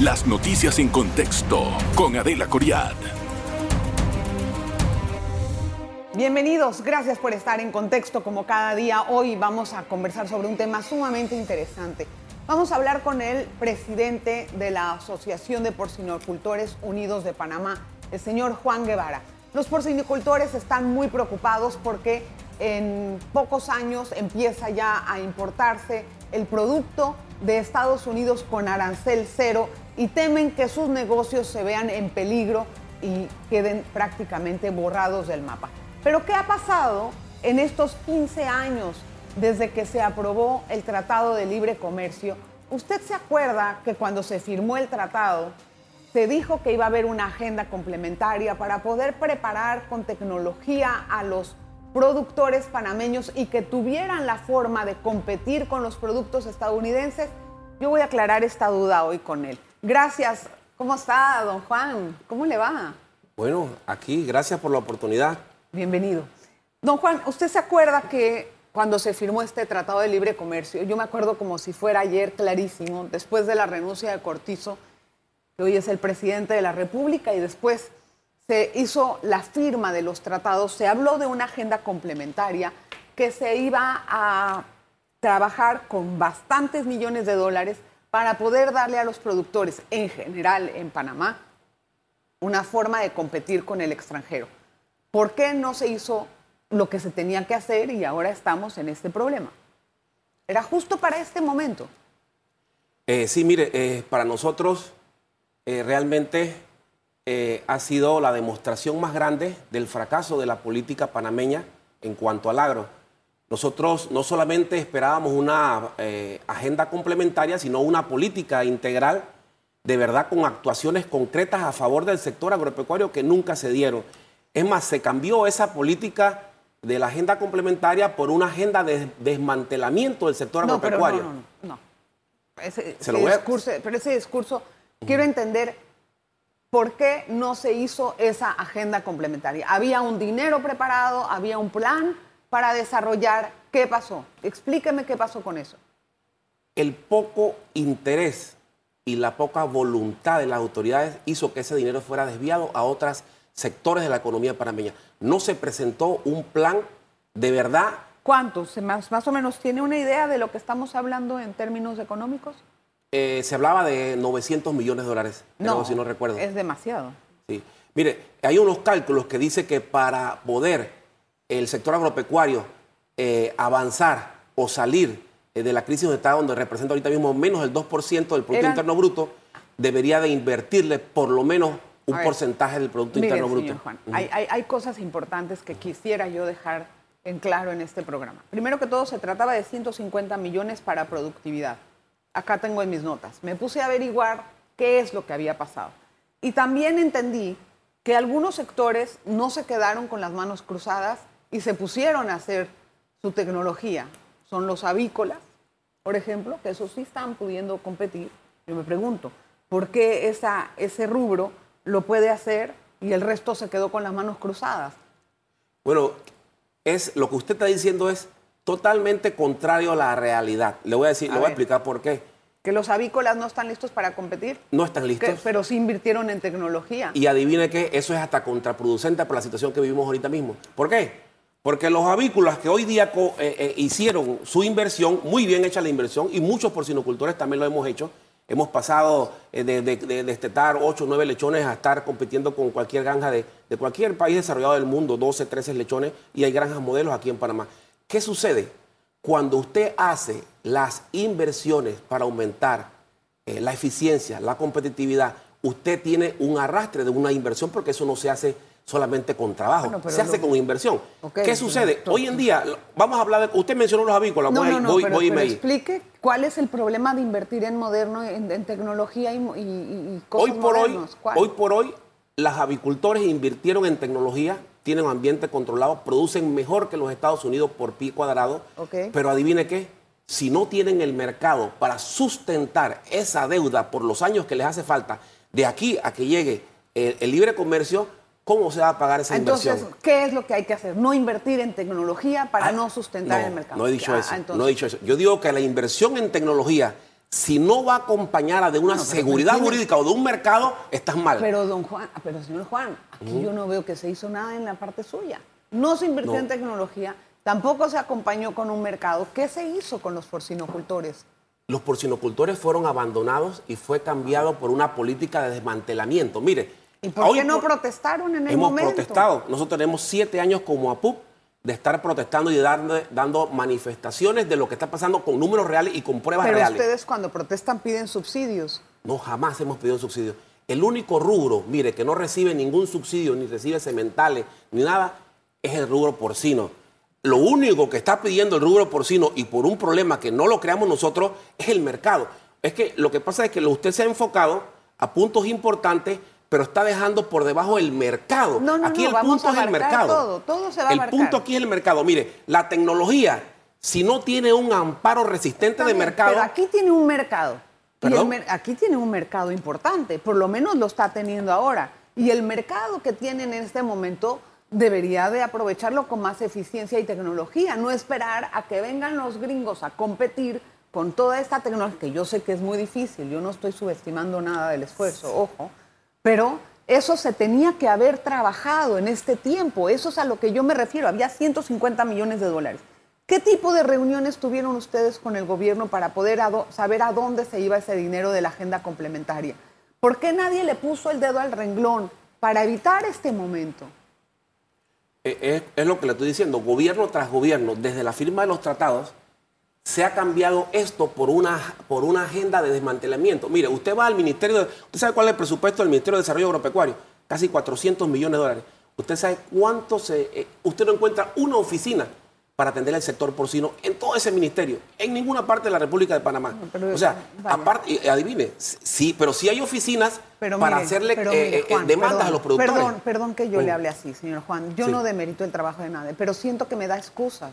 Las noticias en contexto con Adela Coriad. Bienvenidos, gracias por estar en contexto como cada día. Hoy vamos a conversar sobre un tema sumamente interesante. Vamos a hablar con el presidente de la Asociación de Porcinocultores Unidos de Panamá, el señor Juan Guevara. Los porcinicultores están muy preocupados porque en pocos años empieza ya a importarse el producto de Estados Unidos con arancel cero y temen que sus negocios se vean en peligro y queden prácticamente borrados del mapa. Pero ¿qué ha pasado en estos 15 años desde que se aprobó el Tratado de Libre Comercio? ¿Usted se acuerda que cuando se firmó el tratado se dijo que iba a haber una agenda complementaria para poder preparar con tecnología a los productores panameños y que tuvieran la forma de competir con los productos estadounidenses? Yo voy a aclarar esta duda hoy con él. Gracias. ¿Cómo está, don Juan? ¿Cómo le va? Bueno, aquí, gracias por la oportunidad. Bienvenido. Don Juan, ¿usted se acuerda que cuando se firmó este Tratado de Libre Comercio, yo me acuerdo como si fuera ayer clarísimo, después de la renuncia de Cortizo, que hoy es el presidente de la República, y después se hizo la firma de los tratados, se habló de una agenda complementaria que se iba a trabajar con bastantes millones de dólares para poder darle a los productores en general en Panamá una forma de competir con el extranjero. ¿Por qué no se hizo lo que se tenía que hacer y ahora estamos en este problema? Era justo para este momento. Eh, sí, mire, eh, para nosotros eh, realmente ha sido la demostración más grande del fracaso de la política panameña en cuanto al agro. Nosotros no solamente esperábamos una eh, agenda complementaria, sino una política integral de verdad con actuaciones concretas a favor del sector agropecuario que nunca se dieron. Es más, se cambió esa política de la agenda complementaria por una agenda de desmantelamiento del sector agropecuario. no, no, no, Ese, discurso, pero ese discurso, quiero entender por qué no se hizo esa agenda complementaria. Había un dinero preparado, había un plan para desarrollar. ¿Qué pasó? Explíqueme qué pasó con eso. El poco interés y la poca voluntad de las autoridades hizo que ese dinero fuera desviado a otros sectores de la economía panameña. No se presentó un plan de verdad. ¿Cuántos? ¿Más, más o menos tiene una idea de lo que estamos hablando en términos económicos? Eh, se hablaba de 900 millones de dólares, no, si no recuerdo. Es demasiado. Sí. Mire, hay unos cálculos que dice que para poder el sector agropecuario eh, avanzar o salir eh, de la crisis donde está, donde representa ahorita mismo menos del 2% del Producto Interno Bruto, debería de invertirle por lo menos un porcentaje del Producto Interno Bruto. Juan, hay, hay cosas importantes que quisiera yo dejar en claro en este programa. Primero que todo, se trataba de 150 millones para productividad. Acá tengo en mis notas. Me puse a averiguar qué es lo que había pasado. Y también entendí que algunos sectores no se quedaron con las manos cruzadas y se pusieron a hacer su tecnología. Son los avícolas, por ejemplo, que esos sí están pudiendo competir. Yo me pregunto, ¿por qué esa, ese rubro lo puede hacer y el resto se quedó con las manos cruzadas? Bueno, es, lo que usted está diciendo es totalmente contrario a la realidad. Le voy a decir, le voy a explicar por qué. ¿Que los avícolas no están listos para competir? No están listos. pero sí invirtieron en tecnología. Y adivine que eso es hasta contraproducente por la situación que vivimos ahorita mismo. ¿Por qué? Porque los avícolas que hoy día eh, eh, hicieron su inversión, muy bien hecha la inversión, y muchos porcinocultores también lo hemos hecho, hemos pasado eh, de, destetar 8 o 9 lechones a estar compitiendo con cualquier granja de, de, cualquier país desarrollado del mundo, 12, 13 lechones, y hay granjas modelos aquí en Panamá. ¿Qué sucede? Cuando usted hace las inversiones para aumentar la eficiencia, la competitividad, usted tiene un arrastre de una inversión porque eso no se hace solamente con trabajo, se hace con inversión. ¿Qué sucede? Hoy en día, vamos a hablar de, usted mencionó los avícolas, no, voy, no, no, voy, pero, explique cuál es el problema de invertir en moderno, en, tecnología y, y, cosas hoy por Hoy, hoy por hoy, las avicultores invirtieron en tecnología, tienen ambiente controlado, producen mejor que los Estados Unidos por pie cuadrado, pero adivine qué, si no tienen el mercado para sustentar esa deuda por los años que les hace falta, de aquí a que llegue el libre comercio, ¿Cómo se va a pagar esa inversión? Entonces, ¿qué es lo que hay que hacer? No invertir en tecnología para ah, no sustentar el mercado. No he dicho eso. No he dicho eso. Yo digo que la inversión en tecnología si no va acompañada de una No, seguridad tiene- jurídica o de un mercado, estás mal. Pero don Juan, pero señor Juan, aquí yo no veo que se hizo nada en la parte suya. No se invirtió No. en tecnología, tampoco se acompañó con un mercado. ¿Qué se hizo con los porcinocultores? Los porcinocultores fueron abandonados y fue cambiado por una política de desmantelamiento. Mire, ¿Y por hoy qué no por- protestaron en el hemos momento? protestado. Nosotros tenemos siete años como APUP de estar protestando y dando, dando manifestaciones de lo que está pasando con números reales y con pruebas Pero reales. ustedes cuando protestan piden subsidios. No, jamás hemos pedido subsidio. El único rubro, mire, que no recibe ningún subsidio, ni recibe sementales, ni nada, es el rubro porcino. Lo único que está pidiendo el rubro porcino y por un problema que no lo creamos nosotros es el mercado. Es que lo que pasa es que usted se ha enfocado a puntos importantes, pero está dejando por debajo el mercado. No, no, aquí no, el vamos punto a es el mercado. todo, todo se va a el punto aquí es el mercado. Mire, la tecnología, si no tiene un amparo resistente de mercado, Pero aquí tiene un mercado. Aquí tiene un mercado importante, por lo menos lo está teniendo ahora. Y el mercado que tienen en este momento debería de aprovecharlo con más eficiencia y tecnología, no esperar a que vengan los gringos a competir con toda esta tecnología, que yo sé que es muy difícil, yo no estoy subestimando nada del esfuerzo, ojo, pero eso se tenía que haber trabajado en este tiempo, eso es a lo que yo me refiero, había 150 millones de dólares. ¿Qué tipo de reuniones tuvieron ustedes con el gobierno para poder saber a dónde se iba ese dinero de la agenda complementaria? ¿Por qué nadie le puso el dedo al renglón para evitar este momento? Eh, Es, es lo que le estoy diciendo, gobierno tras gobierno, desde la firma de los tratados, se ha cambiado esto por una, por una agenda de desmantelamiento. Mire, usted va al Ministerio, de, ¿usted sabe cuál es el presupuesto del Ministerio de Desarrollo Agropecuario? Casi 400 millones de dólares. ¿Usted sabe cuánto se... eh, usted no encuentra una oficina para atender el sector porcino en todo ese ministerio, en ninguna parte de la República de Panamá. pero, o sea, aparte, adivine, sí, pero sí hay oficinas Pero para mire, hacerle pero eh, eh, demandas perdón, a los productores. Perdón, perdón que yo le Mm. hable así, señor Juan. Yo Sí. no demerito el trabajo de nadie, pero siento que me da excusas.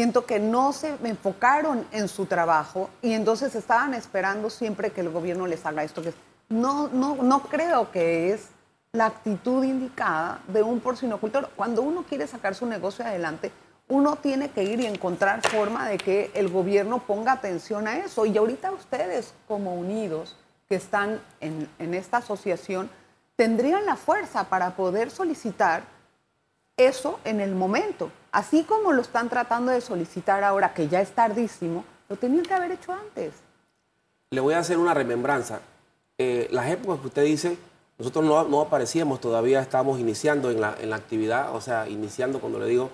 Siento que no se enfocaron en su trabajo y entonces estaban esperando siempre que el gobierno les haga esto. Que no, no, no creo que es la actitud indicada de un porcinocultor. Cuando uno quiere sacar su negocio adelante, uno tiene que ir y encontrar forma de que el gobierno ponga atención a eso. Y ahorita ustedes, como unidos, que están en, en esta asociación, tendrían la fuerza para poder solicitar eso en el momento. Así como lo están tratando de solicitar ahora, que ya es tardísimo, lo tenían que haber hecho antes. Le voy a hacer una remembranza. Eh, las épocas que usted dice, nosotros no, aparecíamos todavía, estábamos iniciando en la, en la actividad, o sea, iniciando cuando le digo,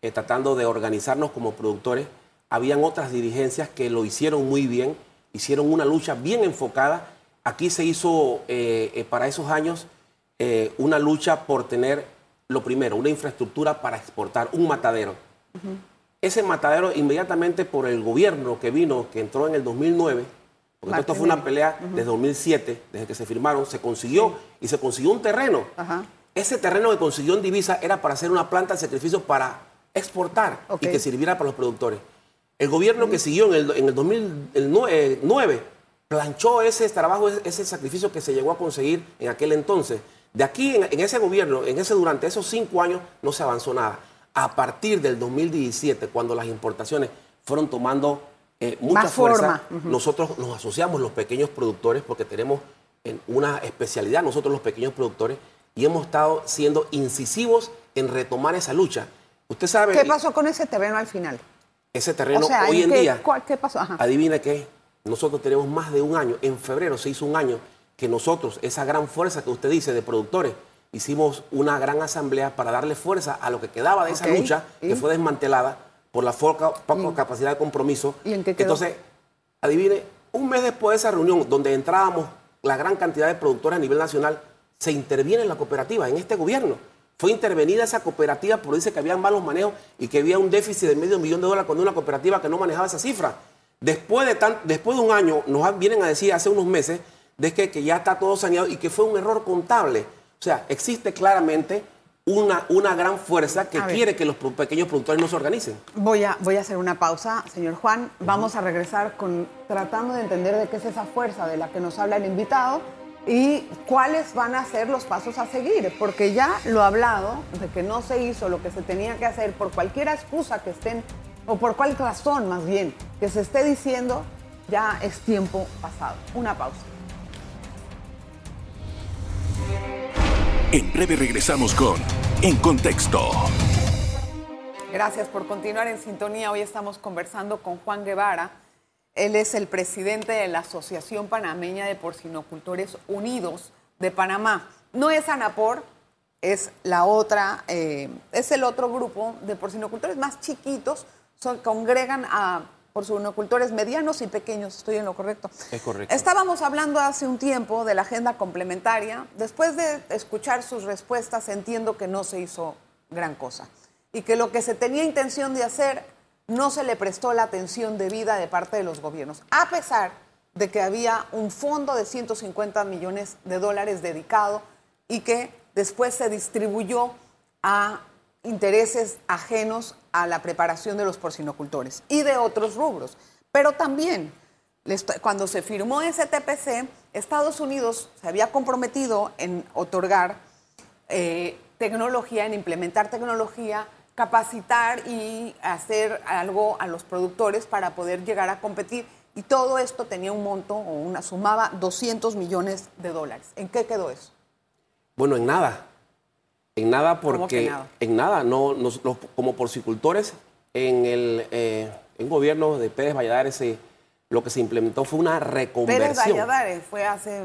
eh, tratando de organizarnos como productores. Habían otras dirigencias que lo hicieron muy bien, hicieron una lucha bien enfocada. Aquí se hizo eh, para esos años una lucha por tener, lo primero, una infraestructura para exportar, un matadero. Ese matadero inmediatamente por el gobierno que vino, que entró en el 2009, porque esto fue una pelea desde 2007, desde que se firmaron, se consiguió y se consiguió un terreno. Ajá. Ese terreno que consiguió en Divisa era para hacer una planta de sacrificio para exportar y que sirviera para los productores. El gobierno que siguió en el, en el 2009 planchó ese trabajo, ese sacrificio que se llegó a conseguir en aquel entonces. De aquí, en, en ese gobierno, en ese, durante esos cinco años, no se avanzó nada. A partir del 2017, cuando las importaciones fueron tomando eh, mucha Más fuerza, forma. nosotros nos asociamos los pequeños productores porque tenemos en una especialidad nosotros los pequeños productores y hemos estado siendo incisivos en retomar esa lucha. Usted sabe, ¿Qué pasó con ese terreno al final? ese terreno o sea, hoy en qué, día, cuál- ¿qué pasó? Ajá. adivine qué, nosotros tenemos más de un año, en febrero se hizo un año que nosotros, esa gran fuerza que usted dice de productores, hicimos una gran asamblea para darle fuerza a lo que quedaba de esa lucha ¿y? que fue desmantelada por la poca, poca capacidad de compromiso. ¿Y en qué quedó? Entonces, adivine, un mes después de esa reunión donde entrábamos la gran cantidad de productores a nivel nacional, se interviene en la cooperativa, en este gobierno. Fue intervenida esa cooperativa porque dice que había malos manejos y que había un déficit de medio millón de dólares cuando una cooperativa que no manejaba esa cifra. Después de, tan- después de un año, nos vienen a decir hace unos meses de que, que ya está todo saneado y que fue un error contable. O sea, existe claramente una, una gran fuerza que quiere que los pequeños productores no se organicen. Voy a, voy a hacer una pausa, señor Juan. Vamos a regresar con tratando de entender de qué es esa fuerza de la que nos habla el invitado y cuáles van a ser los pasos a seguir, porque ya lo ha hablado de que no se hizo lo que se tenía que hacer por cualquier excusa que estén, o por cualquier razón más bien, que se esté diciendo, ya es tiempo pasado. Una pausa. En breve regresamos con En Contexto. Gracias por continuar en sintonía. Hoy estamos conversando con Juan Guevara. Él es el presidente de la Asociación Panameña de Porcinocultores Unidos de Panamá. No es ANAPOR, es la otra, eh, es el otro grupo de porcinocultores más chiquitos, son, congregan a porcinocultores medianos y pequeños, estoy en lo correcto. Es correcto. Estábamos hablando hace un tiempo de la agenda complementaria. Después de escuchar sus respuestas, entiendo que no se hizo gran cosa y que lo que se tenía intención de hacer no se le prestó la atención debida de parte de los gobiernos, a pesar de que había un fondo de 150 millones de dólares dedicado y que después se distribuyó a intereses ajenos a la preparación de los porcinocultores y de otros rubros. Pero también, cuando se firmó ese TPC, Estados Unidos se había comprometido en otorgar eh, tecnología, en implementar tecnología, capacitar y hacer algo a los productores para poder llegar a competir. Y todo esto tenía un monto o una sumaba 200 millones de dólares. ¿En qué quedó eso? Bueno, en nada. En nada porque... que nada? En nada. No, nos- los- como porcicultores, en el eh, en gobierno de Pérez Valladares se- lo que se implementó fue una Pérez reconversión. Valladares fue hace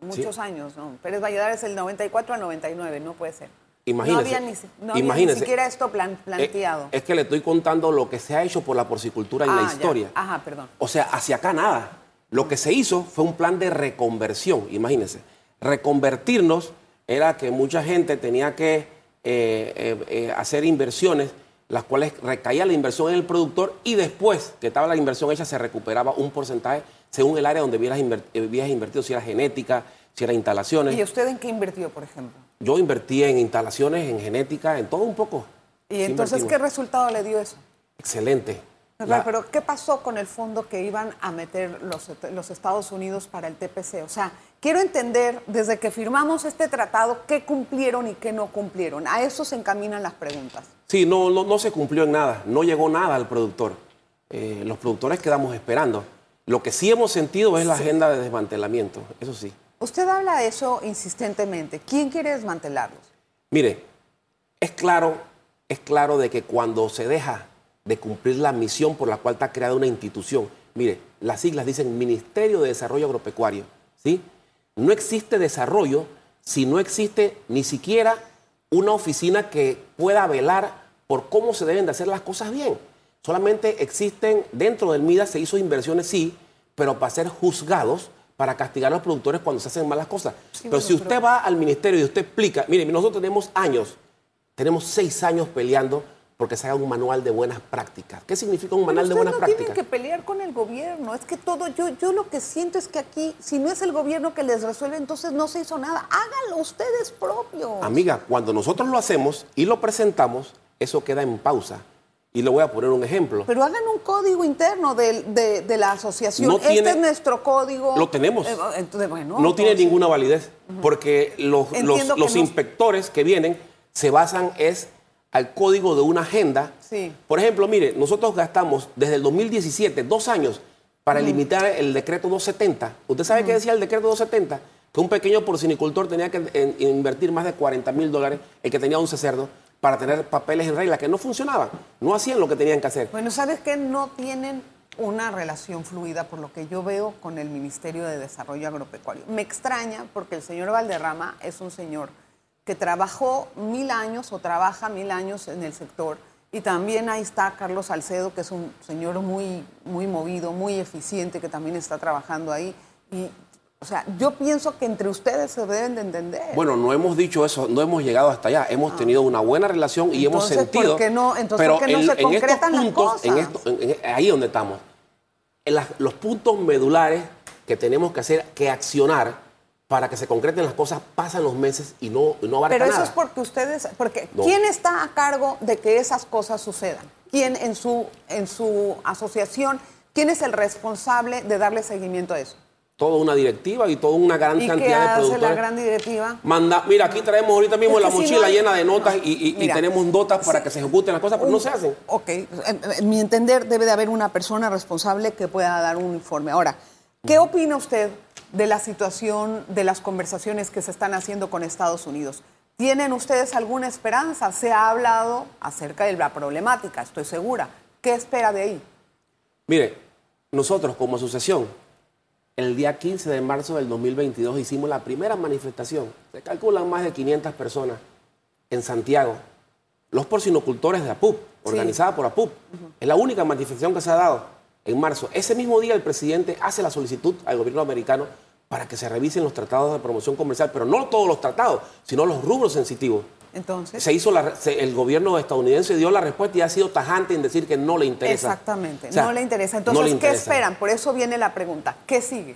muchos Sí. años, ¿no? Pérez Valladares el 94 al 99, no puede ser. Imagínese. No había ni, no había ni siquiera esto plan- Eh, planteado. Es, que le estoy contando lo que se ha hecho por la porcicultura en Ah, la ya. historia. Ajá, perdón. O sea, hacia acá nada. Lo que se hizo fue un plan de reconversión, imagínense. Reconvertirnos era que mucha gente tenía que eh, eh, eh, hacer inversiones, las cuales recaía la inversión en el productor y después que estaba la inversión hecha se recuperaba un porcentaje según el área donde hubieras, inver- hubieras invertido, si era genética, si era instalaciones. ¿Y usted en qué invirtió, por ejemplo? Yo invertí en instalaciones, en genética, en todo un poco. ¿Y entonces qué resultado le dio eso? Excelente. Pero, La- pero, ¿qué pasó con el fondo que iban a meter los, los Estados Unidos para el TPC? O sea, quiero entender, desde que firmamos este tratado, qué cumplieron y qué no cumplieron. A eso se encaminan las preguntas. Sí, no, no, no se cumplió en nada, no llegó nada al productor. Eh, los productores quedamos esperando. Lo que sí hemos sentido es la agenda de desmantelamiento, eso sí. Usted habla de eso insistentemente. ¿Quién quiere desmantelarlos? Mire, es claro, es claro de que cuando se deja de cumplir la misión por la cual está creada una institución, mire, las siglas dicen Ministerio de Desarrollo Agropecuario, ¿sí? No existe desarrollo si no existe ni siquiera una oficina que pueda velar por cómo se deben de hacer las cosas bien. Solamente existen, dentro del MIDA se hizo inversiones, sí, pero para ser juzgados, para castigar a los productores cuando se hacen malas cosas. pero bueno, si usted pero- va al ministerio y usted explica, mire, nosotros tenemos años, tenemos seis años peleando porque se haga un manual de buenas prácticas. ¿Qué significa un manual de buenas ustedes no prácticas? tienen que pelear con el gobierno. Es que todo, yo, yo lo que siento es que aquí, si no es el gobierno que les resuelve, entonces no se hizo nada. Háganlo ustedes propios. Amiga, cuando nosotros lo hacemos y lo presentamos, eso queda en pausa. Y le voy a poner un ejemplo. Pero hagan un código interno de, de la asociación. No este tiene- es nuestro código. Lo tenemos. Eh, entonces, bueno, no tiene ninguna validez, porque los, los- que inspectores que vienen se basan es al código de una agenda. Sí. Por ejemplo, mire, nosotros gastamos desde el 2017 dos años para limitar el decreto 270. ¿Usted sabe qué decía el decreto 270? Que un pequeño porcinicultor tenía que en- invertir más de 40 mil dólares, el que tenía 11 cerdos, para tener papeles en regla, que no funcionaban, no hacían lo que tenían que hacer. Bueno, ¿sabes qué? No tienen una relación fluida, por lo que yo veo, con el Ministerio de Desarrollo Agropecuario. Me extraña porque el señor Valderrama es un señor que trabajó mil años o trabaja mil años en el sector. Y también ahí está Carlos Salcedo, que es un señor muy, muy movido, muy eficiente, que también está trabajando ahí. Y, o sea, yo pienso que entre ustedes se deben de entender. Bueno, no hemos dicho eso, no hemos llegado hasta allá. Hemos tenido una buena relación y hemos Ah. Entonces, ¿por sentido. qué no- entonces, pero ¿por qué no en, se en estos puntos, en esto- en- ahí donde estamos, las- los puntos medulares que tenemos que hacer, que accionar para que se concreten las cosas, pasan los meses y no, y no abarca Pero eso nada. es porque ustedes, porque No. ¿quién está a cargo de que esas cosas sucedan? ¿Quién en su, en su asociación, quién es el responsable de darle seguimiento a eso? toda una directiva y toda una gran ¿Y cantidad qué de hace productores. la gran directiva? Manda, mira, aquí traemos ahorita mismo Es la si mochila no hay- llena de notas y, y- y Mira, tenemos notas para que se ejecuten las cosas, pero no se hacen. Ok, en mi entender debe de haber una persona responsable que pueda dar un informe. Ahora, ¿qué opina usted de la situación de las conversaciones que se están haciendo con Estados Unidos? ¿Tienen ustedes alguna esperanza? Se ha hablado acerca de la problemática, estoy segura. ¿Qué espera de ahí? Mire, nosotros como asociación, el día 15 de marzo del 2022 hicimos la primera manifestación. Se calculan más de 500 personas en Santiago. Los porcinocultores de APUP, organizada por APUP. Es la única manifestación que se ha dado en marzo. Ese mismo día el presidente hace la solicitud al gobierno americano para que se revisen los tratados de promoción comercial, pero no todos los tratados, sino los rubros sensitivos. Entonces, Se hizo la- se- el gobierno estadounidense dio la respuesta y ha sido tajante en decir que no le interesa. exactamente, O sea, no le interesa. no Entonces, ¿qué esperan? Por eso viene la pregunta, ¿qué sigue?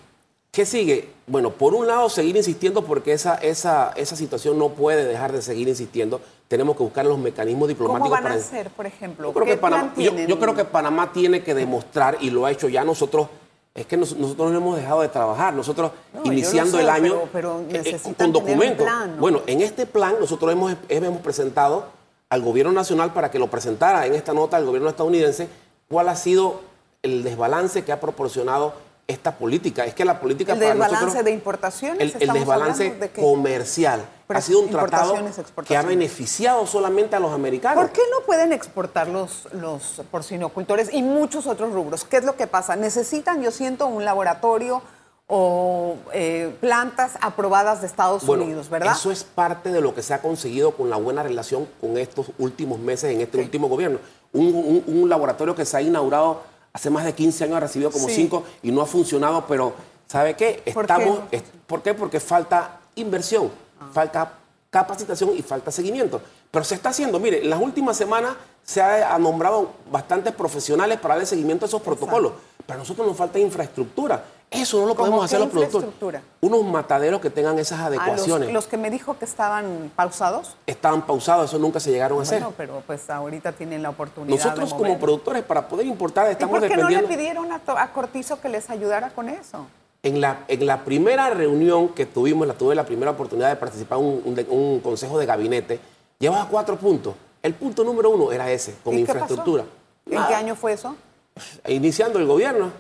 ¿Qué sigue? Bueno, por un lado, seguir insistiendo porque esa, esa, esa situación no puede dejar de seguir insistiendo. Tenemos que buscar los mecanismos diplomáticos ¿Cómo van a para... hacer, por ejemplo? Yo creo, ¿Qué que Panamá, plan yo, tienen? yo creo que Panamá tiene que demostrar, y lo ha hecho ya nosotros, es que nos- nosotros no hemos dejado de trabajar. Nosotros, No, iniciando sé, el año, pero- pero eh, eh, con documentos. plan, ¿no? Bueno, en este plan nosotros hemos, hemos presentado al gobierno nacional para que lo presentara en esta nota al gobierno estadounidense cuál ha sido el desbalance que ha proporcionado esta política. Es que la política ¿El para desbalance nosotros- de importaciones? el, el ¿Estamos desbalance de comercial Pero ha sido un tratado que ha beneficiado solamente a los americanos. ¿Por qué no pueden exportar los, los porcinocultores y muchos otros rubros? ¿Qué es lo que pasa? Necesitan, yo siento, un laboratorio o eh, plantas aprobadas de Estados Bueno, Unidos, ¿verdad? Eso es parte de lo que se ha conseguido con la buena relación con estos últimos meses en este Sí. último gobierno. Un, un- un laboratorio que se ha inaugurado hace más de 15 años, ha recibido como Sí. 5 y no ha funcionado, pero ¿sabe qué? ¿Por qué Estamos, es- ¿Por qué? Porque falta inversión, Ah. falta capacitación y falta seguimiento. Pero se está haciendo, mire, en las últimas semanas se ha, ha nombrado bastantes profesionales para darle seguimiento a esos protocolos. Pero a nosotros nos falta infraestructura. Eso no lo ¿Cómo podemos hacer los productores. Unos mataderos que tengan esas los, adecuaciones. los que me dijo que estaban pausados. Estaban pausados, eso nunca se llegaron a hacer. Bueno, pero pues ahorita tienen la oportunidad Nosotros de como productores, para poder importar, ¿Y estamos por qué no le pidieron a, Cortizo que les ayudara con eso? En la, en la primera reunión que tuvimos, la tuve la primera oportunidad de participar en un, un consejo de gabinete, llevaba cuatro puntos. El punto número uno era ese, con ¿Y qué infraestructura. pasó? ¿En qué año fue eso? Iniciando el gobierno,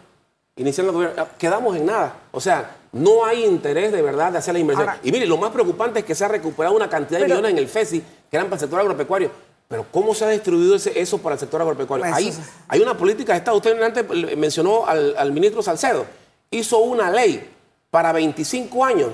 iniciando el gobierno, quedamos en nada. O sea, no hay interés de verdad de hacer la inversión. Ahora- y mire, lo más preocupante es que se ha recuperado una cantidad de Pero- millones en el FESI que eran para el sector agropecuario. Pero ¿cómo se ha distribuido ese- eso para el sector agropecuario? Pues, hay, hay una política de Estado. Usted antes le- mencionó al, al ministro Salcedo. Hizo una ley para 25 años,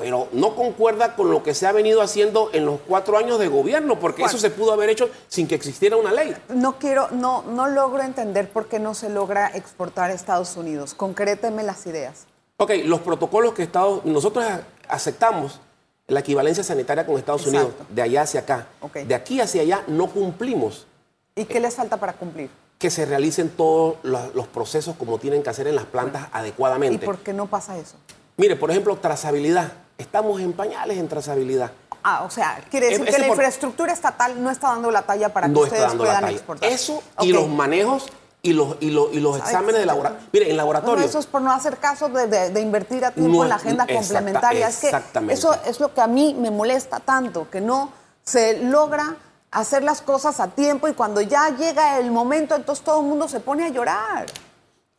pero no concuerda con lo que se ha venido haciendo en los cuatro años de gobierno, porque eso se pudo haber hecho sin que existiera una ley. No quiero, no, no logro entender por qué no se logra exportar a Estados Unidos. Concréteme las ideas. Ok, los protocolos que Estados nosotros aceptamos la equivalencia sanitaria con Estados Exacto. Unidos, de allá hacia acá. De aquí hacia allá no cumplimos ¿Y qué les falta para cumplir? que se realicen todos los, los procesos como tienen que hacer en las plantas ¿Y adecuadamente. por qué no pasa eso? Mire, por ejemplo, trazabilidad. Estamos en pañales en trazabilidad. Ah, o sea, quiere decir Ese que la por- infraestructura estatal no está dando la talla para que no ustedes puedan exportar. Eso y los manejos y los, y los, y los exámenes de laboratorio. Mire, en laboratorio. Bueno, eso es por no hacer caso de, de- de invertir a tiempo No, en la agenda exacta- complementaria. Es que exactamente. eso es lo que a mí me molesta tanto, que no se logra hacer las cosas a tiempo y cuando ya llega el momento, entonces todo el mundo se pone a llorar.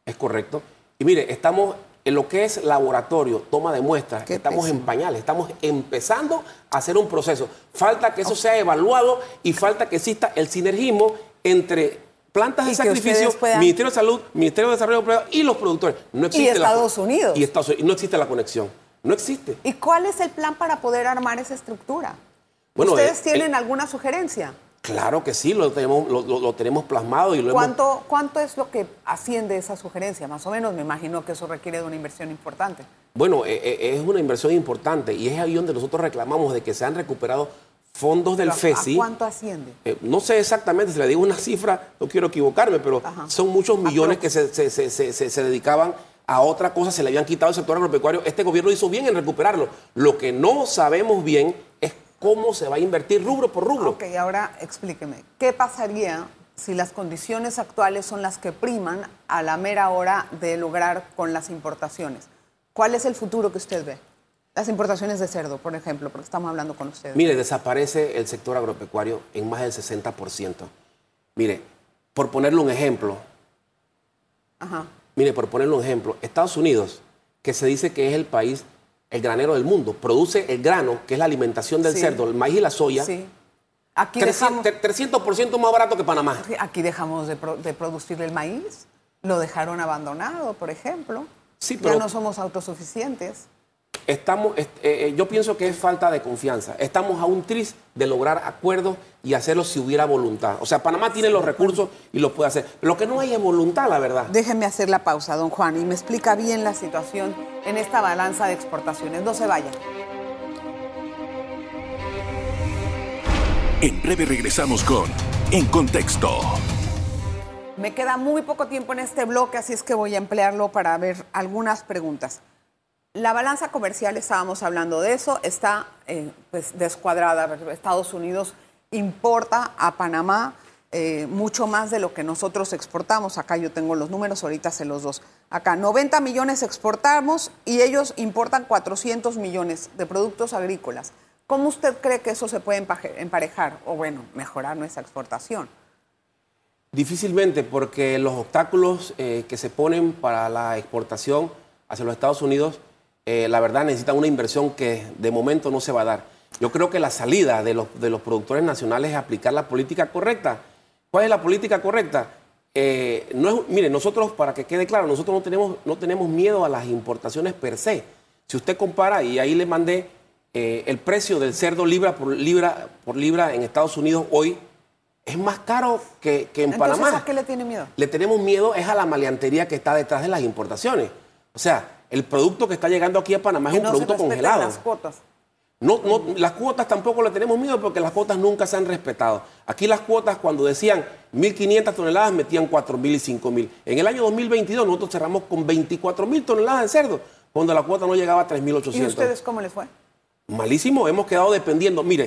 Es correcto. Y mire, estamos en lo que es laboratorio, toma de muestras, estamos en pañales, estamos empezando a hacer un proceso. Falta que eso sea evaluado y falta que exista el sinergismo entre plantas de Y sacrificio, puedan- Ministerio de Salud, Ministerio de Desarrollo Privado y los productores. No existe la- Estados Unidos. Y Estados Unidos. Y no existe la conexión. No existe. ¿Y cuál es el plan para poder armar esa estructura? Bueno, ¿Ustedes eh, tienen eh, alguna sugerencia? Claro que sí, lo tenemos, lo, lo- lo tenemos plasmado y lo hemos ¿Cuánto, ¿Cuánto es lo que asciende esa sugerencia? Más o menos, me imagino que eso requiere de una inversión importante. Bueno, eh, eh, es una inversión importante y es ahí donde nosotros reclamamos de que se han recuperado fondos del Pero, ¿a- FESI. ¿A cuánto asciende? Eh, no sé exactamente, si le digo una cifra, no quiero equivocarme, pero Ajá. son muchos millones que se, se- dedicaban a otra cosa, se le habían quitado al sector agropecuario. Este gobierno hizo bien en recuperarlo. Lo que no sabemos bien cómo se va a invertir rubro por rubro. Ok, ahora explíqueme. ¿Qué pasaría si las condiciones actuales son las que priman a la mera hora de lograr con las importaciones? ¿Cuál es el futuro que usted ve? Las importaciones de cerdo, por ejemplo, porque estamos hablando con ustedes. Mire, desaparece el sector agropecuario en más del 60%. Mire, por ponerle un ejemplo, Ajá. mire, por ponerle un ejemplo, Estados Unidos, que se dice que es el país, el granero del mundo, produce el grano, que es la alimentación del Sí. cerdo, el maíz y la soya, Sí. Aquí 300%, dejamos, 300% más barato que Panamá. aquí dejamos de, pro- de producir el maíz. Lo dejaron abandonado, por ejemplo. Sí, Ya pero- no somos autosuficientes. Estamos, est- eh, eh, yo pienso que es falta de confianza. Estamos a un tris de lograr acuerdos y hacerlo si hubiera voluntad. O sea, Panamá tiene los recursos y lo puede hacer. Lo que no hay es voluntad, la verdad. Déjeme hacer la pausa, don Juan, y me explica bien la situación en esta balanza de exportaciones. No se vaya. En breve regresamos con En Contexto. Me queda muy poco tiempo en este bloque, así es que voy a emplearlo para ver algunas preguntas. La balanza comercial, estábamos hablando de eso, está eh, pues, descuadrada. Estados Unidos importa a Panamá eh, mucho más de lo que nosotros exportamos. Acá yo tengo los números, ahorita se los dos. Acá 90 millones exportamos y ellos importan 400 millones de productos agrícolas. ¿Cómo usted cree que eso se puede emparejar o, bueno, mejorar nuestra exportación? Difícilmente, porque los obstáculos eh, que se ponen para la exportación hacia los Estados Unidos, eh, la verdad necesitan una inversión que de momento no se va a dar. Yo creo que la salida de los, de los productores nacionales es aplicar la política correcta. ¿Cuál es la política correcta? Eh, no es, mire, nosotros, para que quede claro, nosotros no tenemos, no tenemos miedo a las importaciones per se. Si usted compara, y ahí le mandé eh, el precio del cerdo libra por libra por libra en Estados Unidos hoy, es más caro que, que en Entonces, Panamá. ¿a qué le tiene miedo? Le tenemos miedo es a la maleantería que está detrás de las importaciones. O sea, el producto que está llegando aquí a Panamá es un no se producto respeten congelado. las cuotas. No, no, las cuotas tampoco le tenemos miedo porque las cuotas nunca se han respetado. Aquí las cuotas cuando decían 1.500 toneladas metían 4.000 y 5.000. En el año 2022 nosotros cerramos con 24.000 toneladas de cerdo, cuando la cuota no llegaba a 3.800. ¿Y ustedes cómo les fue? Malísimo, hemos quedado dependiendo. Mire,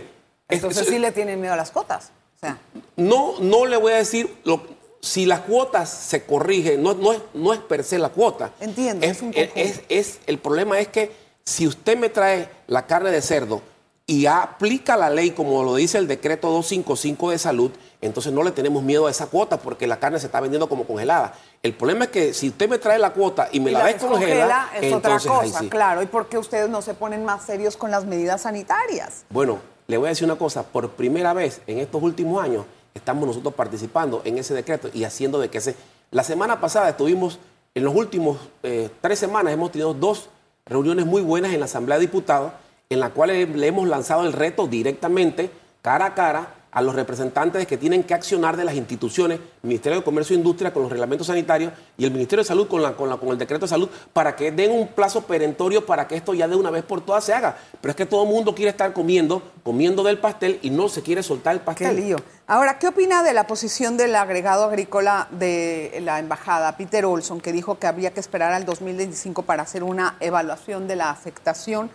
es- Entonces es- sí le tienen miedo a las cuotas. O sea, no, no le voy a decir, lo- si las cuotas se corrigen, no, no, es, no es per se la cuota. Entiendo, Es, es un es- es- el problema es que si usted me trae la carne de cerdo y aplica la ley como lo dice el decreto 255 de salud, entonces no le tenemos miedo a esa cuota porque la carne se está vendiendo como congelada. El problema es que si usted me trae la cuota y me y la la descongela, es otra entonces cosa, sí. claro. ¿Y por qué ustedes no se ponen más serios con las medidas sanitarias? Bueno, le voy a decir una cosa, por primera vez en estos últimos años estamos nosotros participando en ese decreto y haciendo de que se... La semana pasada estuvimos, en los últimos eh, tres semanas hemos tenido dos reuniones muy buenas en la Asamblea de Diputados, en la cual le hemos lanzado el reto directamente, cara a cara, a los representantes que tienen que accionar de las instituciones, Ministerio de Comercio e Industria con los reglamentos sanitarios y el Ministerio de Salud con, la, con, la- con el decreto de salud, para que den un plazo perentorio para que esto ya de una vez por todas se haga. Pero es que todo el mundo quiere estar comiendo, comiendo del pastel y no se quiere soltar el Qué pastel. lío. Ahora, ¿qué opina de la posición del agregado agrícola de la embajada, Peter Olson, que dijo que habría que esperar al 2025 para hacer una evaluación de la afectación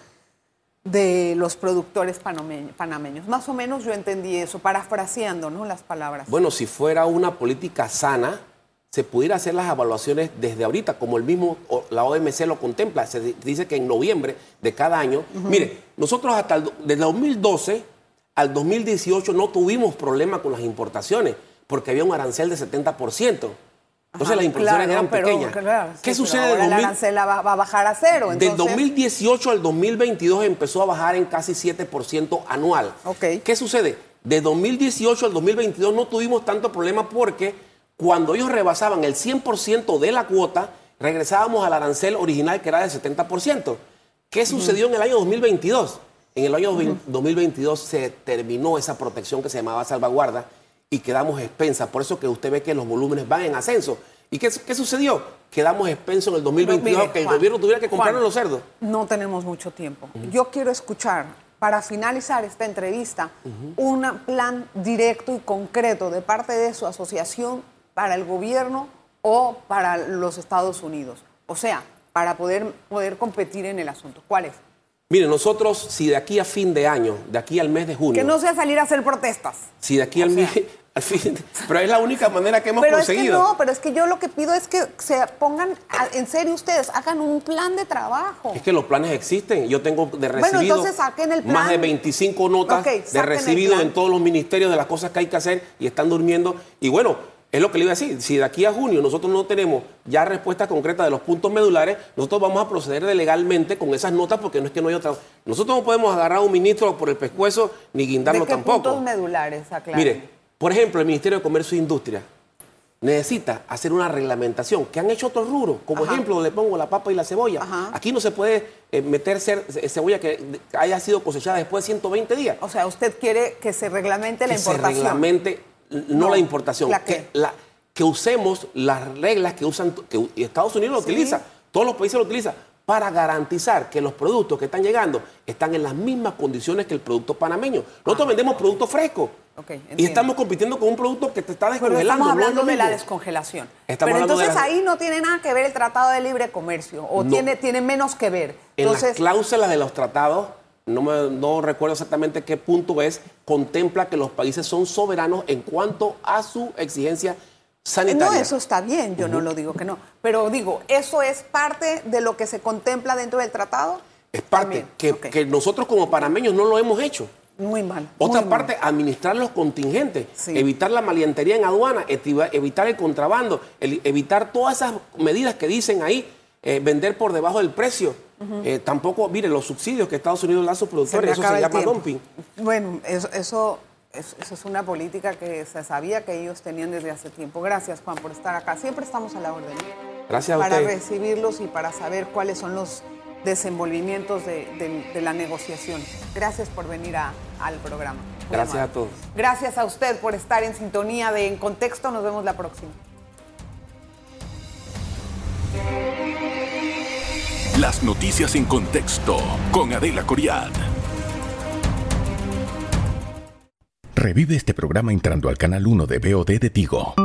de los productores panameños? panameños? Más o menos yo entendí eso, parafraseando ¿no? las palabras. Bueno, si fuera una política sana, se pudiera hacer las evaluaciones desde ahorita, como el mismo la OMC lo contempla. Se di- dice que en noviembre de cada año. Mire, nosotros hasta el, desde 2012 al 2018 no tuvimos problema con las importaciones, porque había un arancel de 70%. Entonces Ajá, las importaciones claro, eran pero, pequeñas. claro, ¿Qué sí, sucede ahora del el 2000 arancel va, va a bajar a cero. Del entonces- 2018 al 2022 empezó a bajar en casi 7% anual. ¿Qué sucede? De 2018 al 2022 no tuvimos tanto problema porque cuando ellos rebasaban el 100% de la cuota, regresábamos al arancel original que era del 70%. ¿Qué sucedió en el año 2022? En el año 2022 se terminó esa protección que se llamaba salvaguarda y quedamos expensas. Por eso que usted ve que los volúmenes van en ascenso. ¿Y qué, qué sucedió? Quedamos expensos en el 2022, Mire, que el Juan, gobierno tuviera que comprar los cerdos. No tenemos mucho tiempo. Yo quiero escuchar, para finalizar esta entrevista, un plan directo y concreto de parte de su asociación para el gobierno o para los Estados Unidos. O sea, para poder, poder competir en el asunto. ¿Cuál es? Mire, nosotros, si de aquí a fin de año, de aquí al mes de junio, Que no sea salir a hacer protestas. si de aquí al o sea, mes, pero es la única manera que hemos pero conseguido. Es que no, pero es que yo lo que pido es que se pongan en serio ustedes, hagan un plan de trabajo. Es que los planes existen. Yo tengo de recibido bueno, entonces saquen el plan. más de 25 notas de recibido en todos los ministerios de las cosas que hay que hacer y están durmiendo. Y bueno, es lo que le iba a decir. Si de aquí a junio nosotros no tenemos ya respuesta concreta de los puntos medulares, nosotros vamos a proceder legalmente con esas notas porque no es que no hay otra. Nosotros no podemos agarrar a un ministro por el pescuezo ni guindarlo ¿De qué tampoco. puntos medulares? Mire, por ejemplo, el Ministerio de Comercio e Industria necesita hacer una reglamentación que han hecho otros rubros. Como ejemplo, le pongo la papa y la cebolla. Aquí no se puede eh, meter cebolla que haya sido cosechada después de 120 días. O sea, usted quiere que se reglamente la importación. Se reglamente no, la importación, que, la, que usemos las reglas que usan, que Estados Unidos lo utiliza, todos los países lo utilizan, para garantizar que los productos que están llegando están en las mismas condiciones que el producto panameño. Nosotros ah, vendemos productos frescos. y estamos compitiendo con un producto que te está descongelando. Pero estamos hablando de la descongelación. Pero entonces ahí no tiene nada que ver el Tratado de Libre Comercio, o tiene, tiene menos que ver. Entonces, en las cláusulas de los tratados no, no recuerdo exactamente qué punto es, contempla que los países son soberanos en cuanto a su exigencia sanitaria. No, eso está bien, yo no lo digo que no. Pero digo, ¿eso es parte de lo que se contempla dentro del tratado? Es parte, que, nosotros como panameños no lo hemos hecho. Muy mal. Otra parte, administrar los contingentes, evitar la malientería en aduana, evitar el contrabando, evitar todas esas medidas que dicen ahí, eh, vender por debajo del precio. Eh, tampoco, mire, los subsidios que Estados Unidos da a sus productores, eso se llama dumping. Bueno, eso, eso, es una política que se sabía que ellos tenían desde hace tiempo. Gracias, Juan, por estar acá. Siempre estamos a la orden. Gracias a Para recibirlos y para saber cuáles son los desenvolvimientos de, la negociación. Gracias por venir al programa. Gracias a todos. Gracias a usted por estar en sintonía de En Contexto. Nos vemos la próxima. Las noticias en contexto con Adela Coriad. Revive este programa entrando al canal 1 de BOD de Tigo.